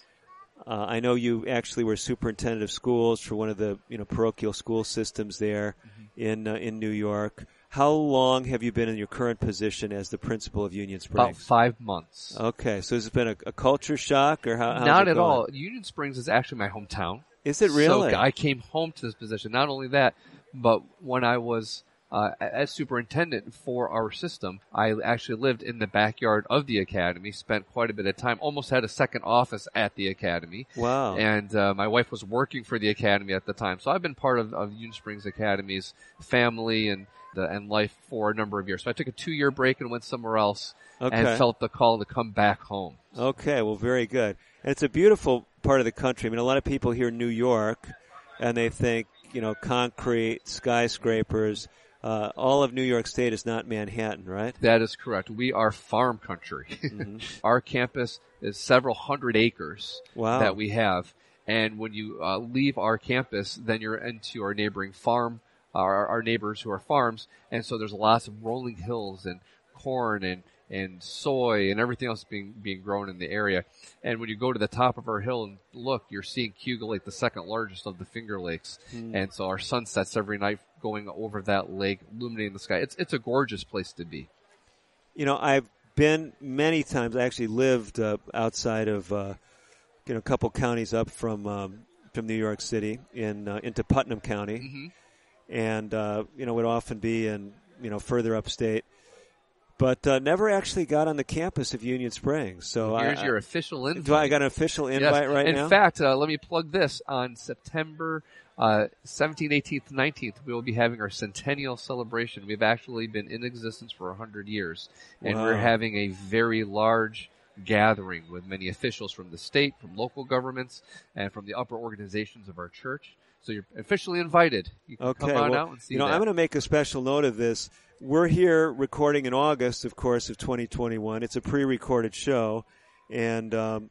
Uh, I know you actually were superintendent of schools for one of the you know parochial school systems there
Mm-hmm.
in uh, in New York. How long have you been in your current position as the principal of Union Springs?
About five months.
Okay, so has it been a, a culture shock or how?
Not
it
at
going?
all. Union Springs is actually my hometown.
Is it really?
So I came home to this position. Not only that, but when I was uh, as superintendent for our system, I actually lived in the backyard of the academy. Spent quite a bit of time. Almost had a second office at the academy.
Wow.
And uh, my wife was working for the academy at the time, so I've been part of, of Union Springs Academy's family and the, and life for a number of years. So I took a two year break and went somewhere else,
Okay.
and felt the call to come back home.
Okay, well, very good. And it's a beautiful part of the country. I mean, a lot of people hear New York, and they think, you know, concrete, skyscrapers. Uh, all of New York State is not Manhattan, right?
That is correct. We are farm country.
Mm-hmm.
Our campus is several hundred acres
Wow.
that we have. And when you uh, leave our campus, then you're into our neighboring farm, our, our neighbors who are farms. And so there's lots of rolling hills and corn and, and soy and everything else being, being grown in the area. And when you go to the top of our hill and look, you're seeing Cayuga Lake, the second largest of the Finger Lakes.
Hmm.
And so our sun sets every night going over that lake, illuminating the sky. It's, it's a gorgeous place to be.
You know, I've been many times. I actually lived uh, outside of, uh, you know, a couple counties up from um, from New York City in uh, into Putnam County,
Mm-hmm.
and uh, you know would often be in you know further upstate, but uh, never actually got on the campus of Union Springs. So
Here's
I,
your official invite.
Do I got an official invite
Yes.
right
In
now?
In fact, uh, let me plug this. On September uh, 17th, 18th, 19th, we will be having our centennial celebration. We've actually been in existence for 100 years, and we're having a very large gathering with many officials from the state, from local governments, and from the upper organizations of our church. So you're officially invited. You can
Okay,
come on
well,
out and see
you know,
that.
I'm going to make a special note of this. We're here recording in August, of course, of 2021. It's a pre-recorded show, and um,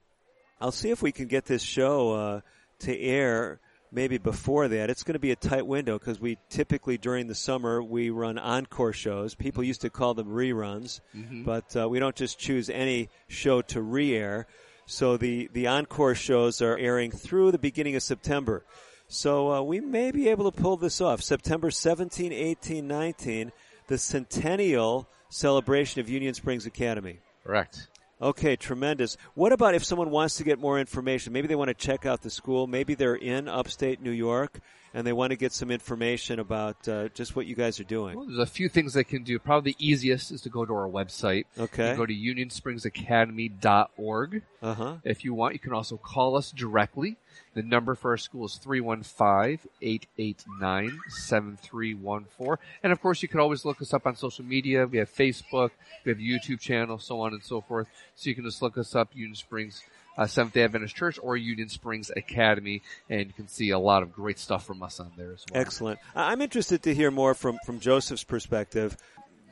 I'll see if we can get this show uh, to air maybe before that. It's going to be a tight window because we typically during the summer we run encore shows. People used to call them reruns,
Mhm.
but uh, we don't just choose any show to re-air. So the the encore shows are airing through the beginning of September. So uh, we may be able to pull this off. September 17, 18, 19, the centennial celebration of Union Springs Academy.
Correct.
Okay, tremendous. What about if someone wants to get more information? Maybe they want to check out the school. Maybe they're in upstate New York and they want to get some information about uh, just what you guys are doing.
Well, there's a few things they can do. Probably the easiest is to go to our website.
Okay.
You go to unionspringsacademy.org.
Uh huh.
If you want, you can also call us directly. The number for our school is 315-889-7314. And of course, you can always look us up on social media. We have Facebook, we have a YouTube channel, so on and so forth. So you can just look us up, Union Springs uh, Seventh Day Adventist Church or Union Springs Academy, and you can see a lot of great stuff from us on there as well.
Excellent. I- I'm interested to hear more from, from Joseph's perspective.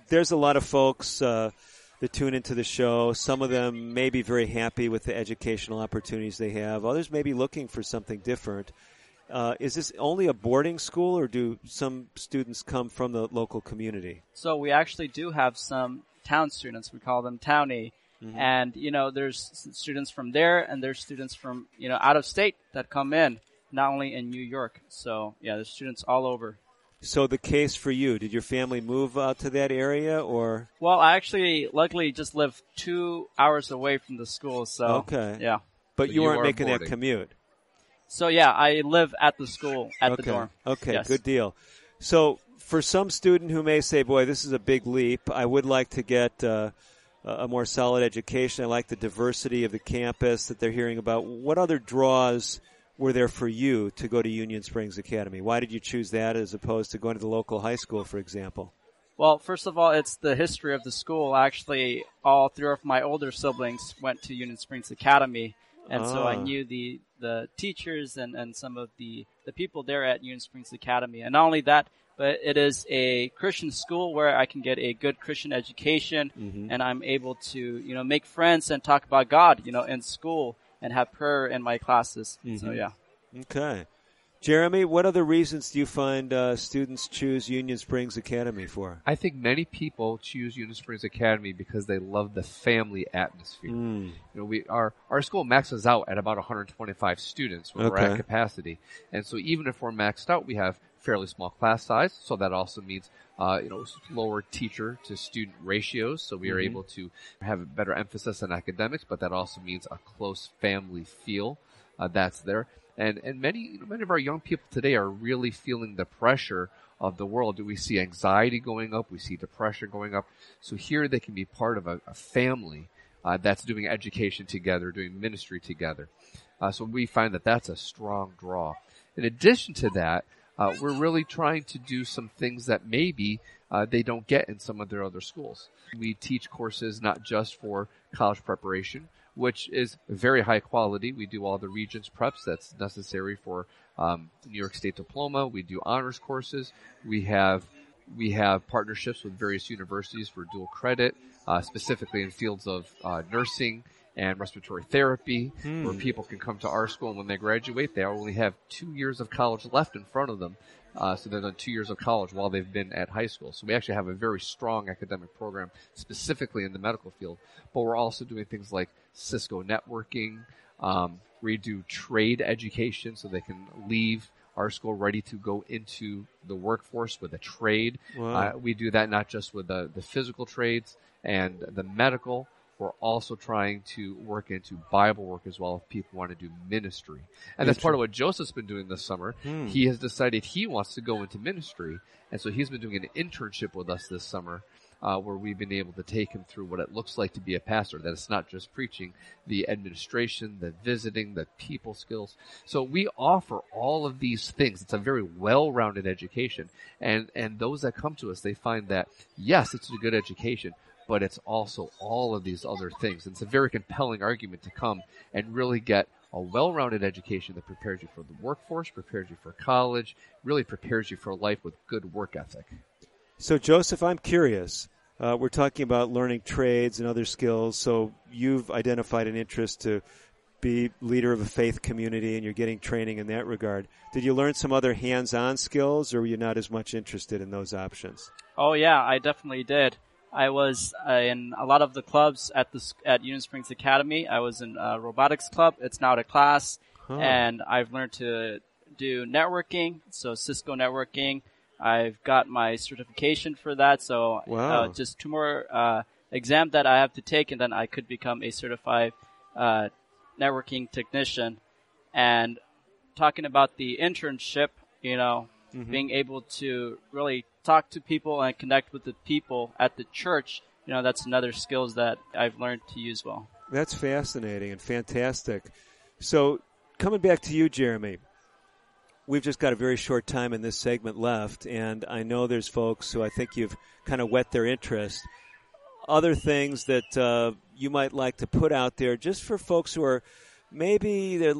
There's a lot of folks uh, that tune into the show. Some of them may be very happy with the educational opportunities they have. Others may be looking for something different. Uh, is this only a boarding school, or do some students come from the local community?
So we actually do have some town students. We call them townie.
Mhm.
And, you know, there's students from there and there's students from, you know, out of state that come in, not only in New York. So, yeah, there's students all over.
So the case for you, did your family move out to that area, or
Well, I actually, luckily, just live two hours away from the school. So,
okay?
yeah.
But
So
you
you
weren't
are
making that commute.
So, yeah, I live at the school, at
okay.
the dorm.
Okay,
Yes.
good deal. So for some student who may say, "Boy, this is a big leap. I would like to get uh, a more solid education. I like the diversity of the campus that they're hearing about. What other draws were there for you to go to Union Springs Academy? Why did you choose that as opposed to going to the local high school, for example?
Well, first of all, it's the history of the school. Actually, all three of my older siblings went to Union Springs Academy, and so I
Ah.
knew the the teachers and, and some of the the people there at Union Springs Academy. And not only that, but it is a Christian school where I can get a good Christian education,
Mhm.
and I'm able to you know make friends and talk about God, you know, in school and have prayer in my classes. So
Mhm.
yeah.
Okay. Jeremy, what other reasons do you find uh, students choose Union Springs Academy for?
I think many people choose Union Springs Academy because they love the family atmosphere.
Mm.
You know, we our our school maxes out at about 125 students when we're at capacity, and so even if we're maxed out, we have fairly small class size. So that also means uh, you know lower teacher to student ratios. So we are
Mhm.
able to have a better emphasis on academics, but that also means a close family feel uh, that's there. And and many many of our young people today are really feeling the pressure of the world. Do we see anxiety going up? We see depression going up. So here they can be part of a, a family uh, that's doing education together, doing ministry together. Uh, so we find that that's a strong draw. In addition to that, uh, we're really trying to do some things that maybe uh, they don't get in some of their other schools. We teach courses not just for college preparation, which is very high quality. We do all the Regents preps that's necessary for um, New York State diploma. We do honors courses. We have we have partnerships with various universities for dual credit, uh, specifically in fields of uh, nursing and respiratory therapy,
Hmm.
where people can come to our school and when they graduate, they only have two years of college left in front of them. Uh, so they've done two years of college while they've been at high school. So we actually have a very strong academic program specifically in the medical field. But we're also doing things like Cisco networking. Um, we do trade education so they can leave our school ready to go into the workforce with a trade.
Wow.
Uh, we do that not just with the, the physical trades and the medical. We're also trying to work into Bible work as well if people want to do ministry. And that's part of what Joseph's been doing this summer.
Hmm.
He has decided he wants to go into ministry. And so he's been doing an internship with us this summer uh, where we've been able to take him through what it looks like to be a pastor. That it's not just preaching, the administration, the visiting, the people skills. So we offer all of these things. It's a very well-rounded education, and and those that come to us, they find that yes, it's a good education, but it's also all of these other things. And it's a very compelling argument to come and really get a well-rounded education that prepares you for the workforce, prepares you for college, really prepares you for life with good work ethic.
So, Joseph, I'm curious. Uh, we're talking about learning trades and other skills. So, you've identified an interest to be leader of a faith community, and you're getting training in that regard. Did you learn some other hands-on skills, or were you not as much interested in those options?
Oh yeah, I definitely did. I was uh, in a lot of the clubs at the at Union Springs Academy. I was in a robotics club. It's now a class,
Huh.
and I've learned to do networking. So Cisco networking. I've got my certification for that. So
Wow.
uh, just two more uh, exam that I have to take, and then I could become a certified uh, networking technician. And talking about the internship, you know,
Mhm.
being able to really talk to people and connect with the people at the church, you know, that's another skills that I've learned to use well.
That's fascinating and fantastic. So, coming back to you, Jeremy, we've just got a very short time in this segment left, and I know there's folks who I think you've kind of whet their interest. Other things that uh, you might like to put out there just for folks who are maybe a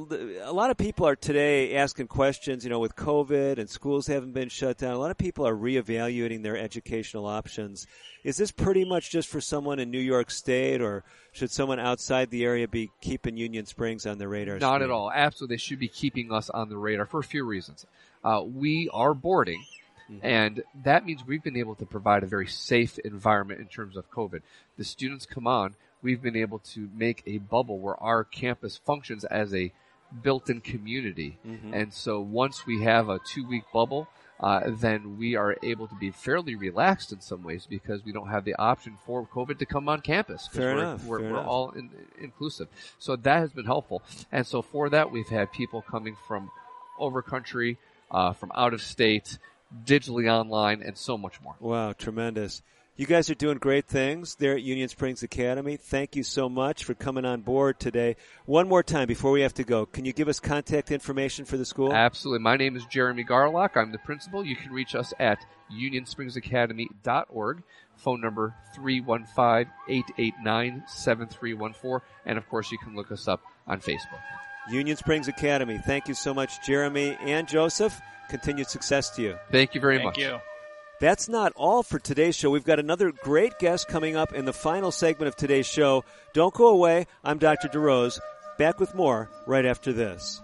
lot of people are today asking questions, you know, with COVID and schools haven't been shut down. A lot of people are reevaluating their educational options. Is this pretty much just for someone in New York State, or should someone outside the area be keeping Union Springs on the radar?
Not
screen?
at all. Absolutely, they should be keeping us on the radar for a few reasons. Uh, we are boarding, and that means we've been able to provide a very safe environment in terms of COVID. The students come on, we've been able to make a bubble where our campus functions as a built-in community.
Mhm.
And so once we have a two-week bubble, uh, then we are able to be fairly relaxed in some ways because we don't have the option for COVID to come on campus.
Fair
we're,
enough,
We're,
fair
we're
enough.
all in, inclusive. So that has been helpful. And so for that, we've had people coming from over country, uh, from out of state, digitally online, and so much more.
Wow, tremendous. You guys are doing great things there at Union Springs Academy. Thank you so much for coming on board today. One more time before we have to go, can you give us contact information for the school?
Absolutely. My name is Jeremy Garlock. I'm the principal. You can reach us at unionspringsacademy.org. Phone number 315-889-7314. And of course, you can look us up on Facebook.
Union Springs Academy. Thank you so much, Jeremy and Joseph. Continued success to you.
Thank you very
Thank
much.
you.
That's not all for today's show. We've got another great guest coming up in the final segment of today's show. Don't go away. I'm Dr. DeRose. Back with more right after this.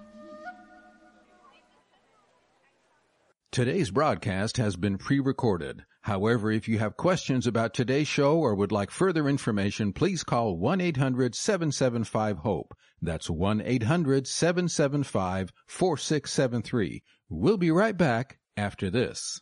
Today's broadcast has been pre-recorded. However, if you have questions about today's show or would like further information, please call 1-800-775-HOPE. That's 1-800-775-4673. We'll be right back after this.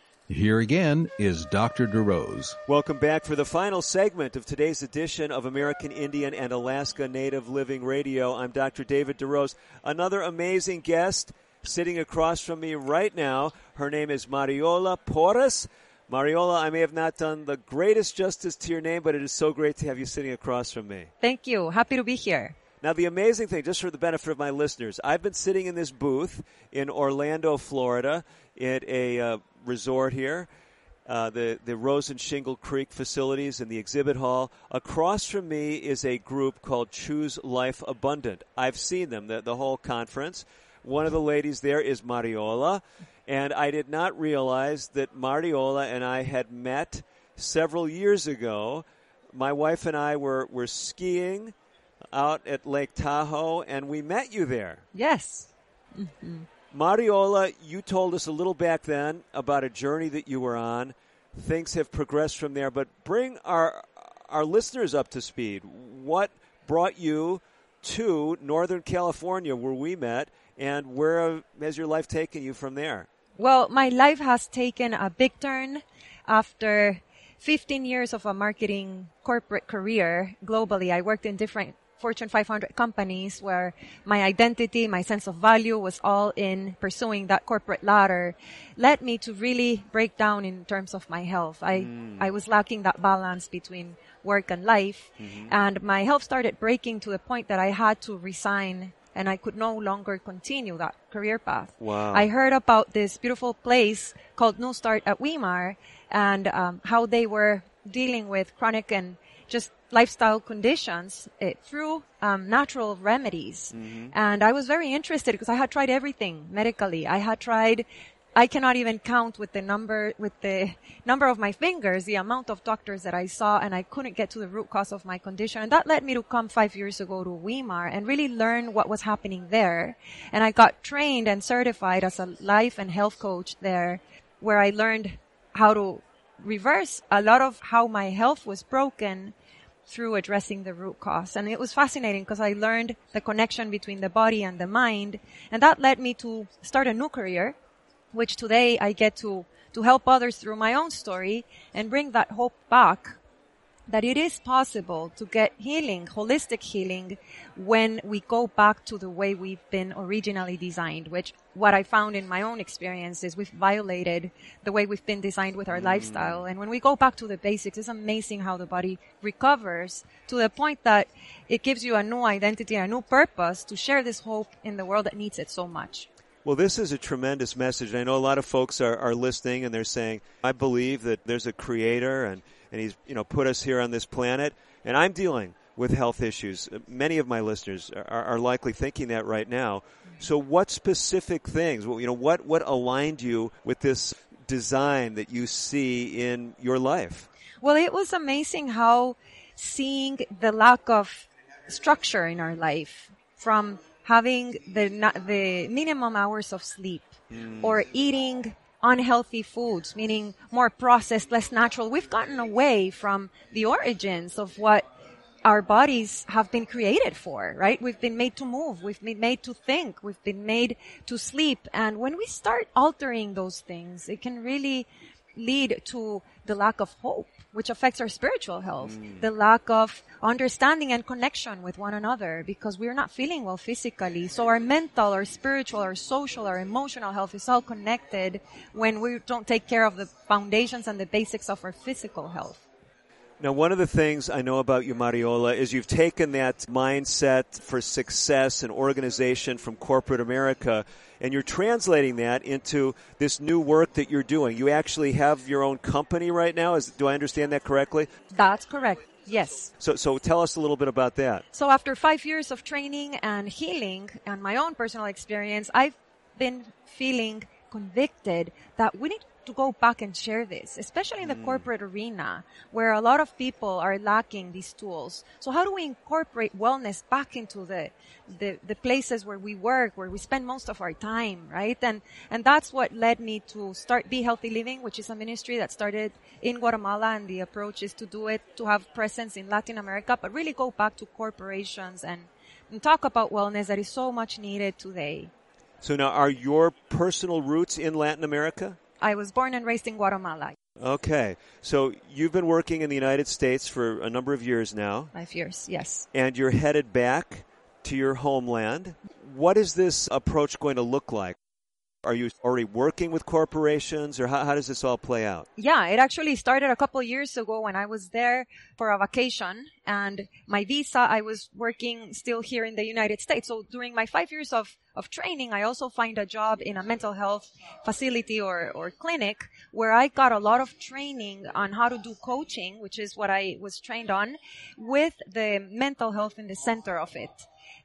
Here again is Dr. DeRose.
Welcome back for the final segment of today's edition of American Indian and Alaska Native Living Radio. I'm Dr. David DeRose. Another amazing guest sitting across from me right now. Her name is Mariola Porras. Mariola, I may have not done the greatest justice to your name, but it is so great to have you sitting across from me.
Thank you. Happy to be here.
Now, the amazing thing, just for the benefit of my listeners, I've been sitting in this booth in Orlando, Florida, at a uh, resort here, uh, the the Rosen Shingle Creek facilities in the exhibit hall. Across from me is a group called Choose Life Abundant. I've seen them, the, the whole conference. One of the ladies there is Mariola, and I did not realize that Mariola and I had met several years ago. My wife and I were, were skiing out at Lake Tahoe, and we met you there.
Yes. Mm-hmm.
Mariola, you told us a little back then about a journey that you were on. Things have progressed from there, but bring our our listeners up to speed. What brought you to Northern California, where we met, and where has your life taken you from there?
Well, my life has taken a big turn after 15 years of a marketing corporate career globally. I worked in different Fortune 500 companies where my identity, my sense of value was all in pursuing that corporate ladder led me to really break down in terms of my health. I, mm. I was lacking that balance between work and life. Mm-hmm. And my health started breaking to the point that I had to resign and I could no longer continue that career path.
Wow.
I heard about this beautiful place called New Start at Weimar and um, how they were dealing with chronic and just lifestyle conditions uh, through um, natural remedies.
Mm-hmm.
And I was very interested because I had tried everything medically. I had tried I cannot even count with the number, with the number of my fingers, the amount of doctors that I saw and I couldn't get to the root cause of my condition. And that led me to come five years ago to Weimar and really learn what was happening there. And I got trained and certified as a life and health coach there where I learned how to reverse a lot of how my health was broken through addressing the root cause. And it was fascinating because I learned the connection between the body and the mind. And that led me to start a new career which today I get to, to help others through my own story and bring that hope back that it is possible to get healing, holistic healing, when we go back to the way we've been originally designed, which what I found in my own experience is we've violated the way we've been designed with our mm. lifestyle. And when we go back to the basics, it's amazing how the body recovers to the point that it gives you a new identity, a new purpose to share this hope in the world that needs it so much.
Well, this is a tremendous message. I know a lot of folks are, are listening and they're saying, I believe that there's a creator and, and he's, you know, put us here on this planet and I'm dealing with health issues. Many of my listeners are, are likely thinking that right now. So what specific things, you know, what, what aligned you with this design that you see in your life?
Well, it was amazing how seeing the lack of structure in our life from having the the minimum hours of sleep mm. or eating unhealthy foods, meaning more processed, less natural. We've gotten away from the origins of what our bodies have been created for, right? We've been made to move. We've been made to think. We've been made to sleep. And when we start altering those things, it can really lead to the lack of hope which affects our spiritual health, mm. the lack of understanding and connection with one another because we're not feeling well physically. So our mental, our spiritual, our social, our emotional health is all connected when we don't take care of the foundations and the basics of our physical health.
Now, one of the things I know about you, Mariola, is you've taken that mindset for success and organization from corporate America and you're translating that into this new work that you're doing. You actually have your own company right now. Is, do I understand that correctly?
That's correct. Yes.
So, so tell us a little bit about that.
So after five years of training and healing and my own personal experience, I've been feeling convicted that we need to go back and share this, especially in the mm. corporate arena where a lot of people are lacking these tools. So how do we incorporate wellness back into the, the, the places where we work, where we spend most of our time, right? And, and that's what led me to start Be Healthy Living, which is a ministry that started in Guatemala and the approach is to do it, to have presence in Latin America, but really go back to corporations and, and talk about wellness that is so much needed today.
So now are your personal roots in Latin America?
I was born and raised in Guatemala.
Okay. So you've been working in the United States for a number of years now.
Five years, yes.
And you're headed back to your homeland. What is this approach going to look like? Are you already working with corporations or how, how does this all play out?
Yeah, it actually started a couple years ago when I was there for a vacation and my visa, I was working still here in the United States. So during my five years of, of training, I also find a job in a mental health facility or, or clinic where I got a lot of training on how to do coaching, which is what I was trained on with the mental health in the center of it.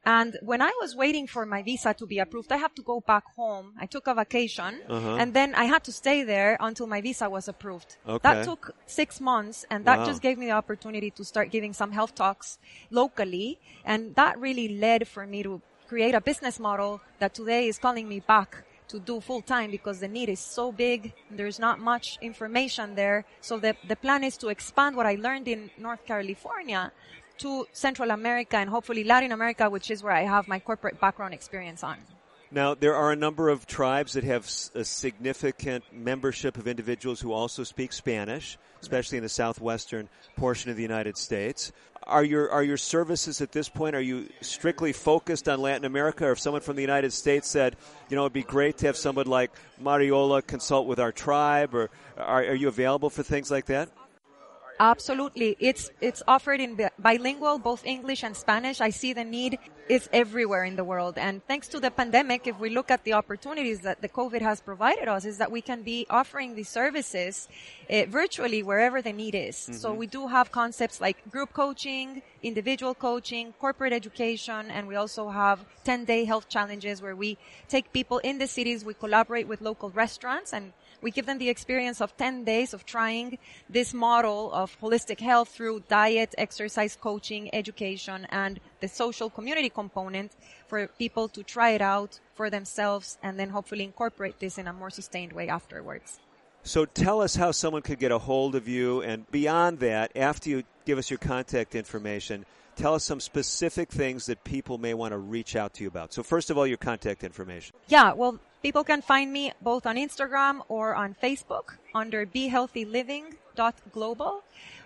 And when I was waiting for my visa to be approved, I had to go back home. I took a vacation uh-huh. and then I had to stay there until my visa was approved. Okay. That took six months and that wow. just gave me the opportunity to start giving some health talks locally. And that really led for me to create a business model that today is calling me back to do full time because the need is so big. There's not much information there. So the, the plan is to expand what I learned in North California to Central America and hopefully Latin America, which is where I have my corporate background experience on.
Now, there are a number of tribes that have a significant membership of individuals who also speak Spanish, especially in the southwestern portion of the United States. Are your are your services at this point? Are you strictly focused on Latin America, or if someone from the United States said, you know, it'd be great to have someone like Mariola consult with our tribe, or are, are you available for things like that?
Absolutely. It's, it's offered in bilingual, both English and Spanish. I see the need is everywhere in the world. And thanks to the pandemic, if we look at the opportunities that the COVID has provided us, is that we can be offering these services uh, virtually wherever the need is. Mm-hmm. So we do have concepts like group coaching, individual coaching, corporate education, and we also have 10 day health challenges where we take people in the cities, we collaborate with local restaurants and we give them the experience of 10 days of trying this model of holistic health through diet, exercise, coaching, education, and the social community component for people to try it out for themselves and then hopefully incorporate this in a more sustained way afterwards.
So tell us how someone could get a hold of you and beyond that, after you give us your contact information, tell us some specific things that people may want to reach out to you about. So first of all, your contact information.
Yeah, well, people can find me both on Instagram or on Facebook under behealthyliving.global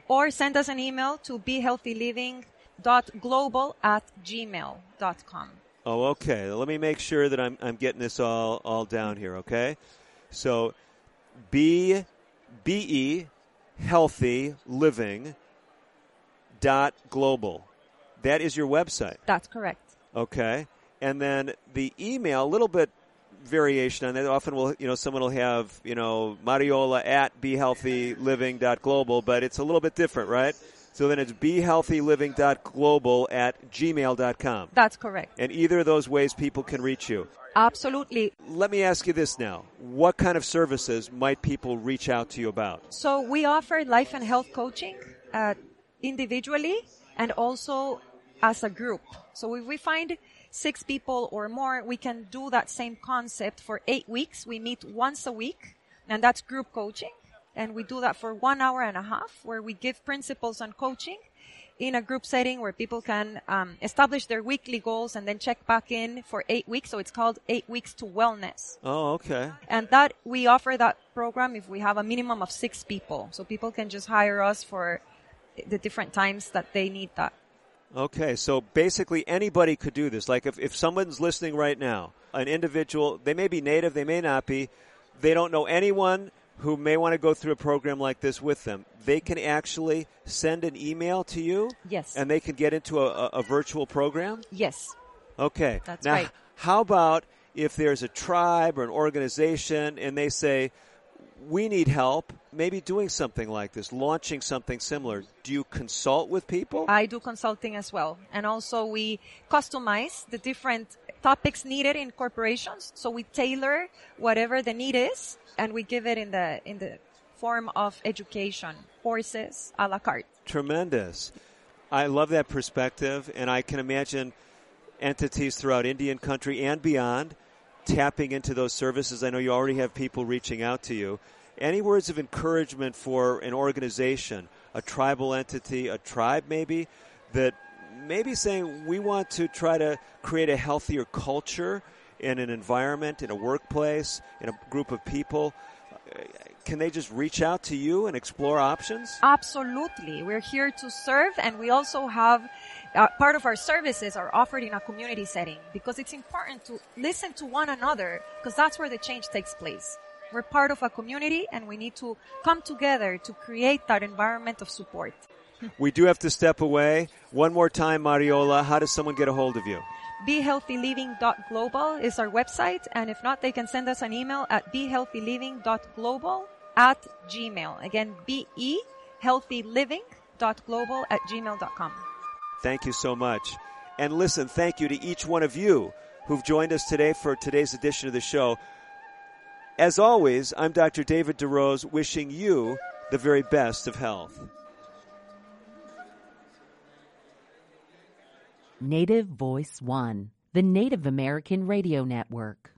or send us an email to behealthyliving.global at gmail.com.
Oh, okay. Let me make sure that I'm, I'm getting this all, all down here, okay? So, B, B-E, healthy living dot global. That is your website.
That's correct.
Okay. And then the email, a little bit variation on that. Often will, you know, someone will have, you know, Mariola at behealthyliving.global, but it's a little bit different, right? So then it's behealthyliving.global at gmail.com.
That's correct.
And either of those ways people can reach you.
Absolutely.
Let me ask you this now. What kind of services might people reach out to you about?
So we offer life and health coaching uh, individually and also as a group. So if we find six people or more, we can do that same concept for eight weeks. We meet once a week and that's group coaching. And we do that for one hour and a half where we give principles on coaching in a group setting where people can um, establish their weekly goals and then check back in for eight weeks. So it's called eight weeks to wellness.
Oh, okay.
And that we offer that program if we have a minimum of six people. So people can just hire us for the different times that they need that.
Okay, so basically anybody could do this. Like if, if someone's listening right now, an individual, they may be native, they may not be, they don't know anyone who may want to go through a program like this with them, they can actually send an email to you.
Yes.
And they can get into a, a, a virtual program?
Yes.
Okay.
That's
now,
right.
How about if there's a tribe or an organization and they say, we need help, maybe doing something like this, launching something similar. Do you consult with people?
I do consulting as well. And also we customize the different topics needed in corporations. So we tailor whatever the need is and we give it in the, in the form of education, courses, a la carte.
Tremendous. I love that perspective and I can imagine entities throughout Indian country and beyond tapping into those services. I know you already have people reaching out to you. Any words of encouragement for an organization, a tribal entity, a tribe maybe, that maybe saying we want to try to create a healthier culture in an environment, in a workplace, in a group of people? Can they just reach out to you and explore options?
Absolutely. We're here to serve and we also have uh, part of our services are offered in a community setting because it's important to listen to one another because that's where the change takes place. We're part of a community and we need to come together to create that environment of support.
we do have to step away. One more time, Mariola, how does someone get a hold of you?
BeHealthyLiving.global is our website and if not, they can send us an email at BeHealthyLiving.global at gmail. Again, B-E healthyliving.global at gmail.com.
Thank you so much. And listen, thank you to each one of you who've joined us today for today's edition of the show. As always, I'm Dr. David DeRose wishing you the very best of health.
Native Voice One, the Native American Radio Network.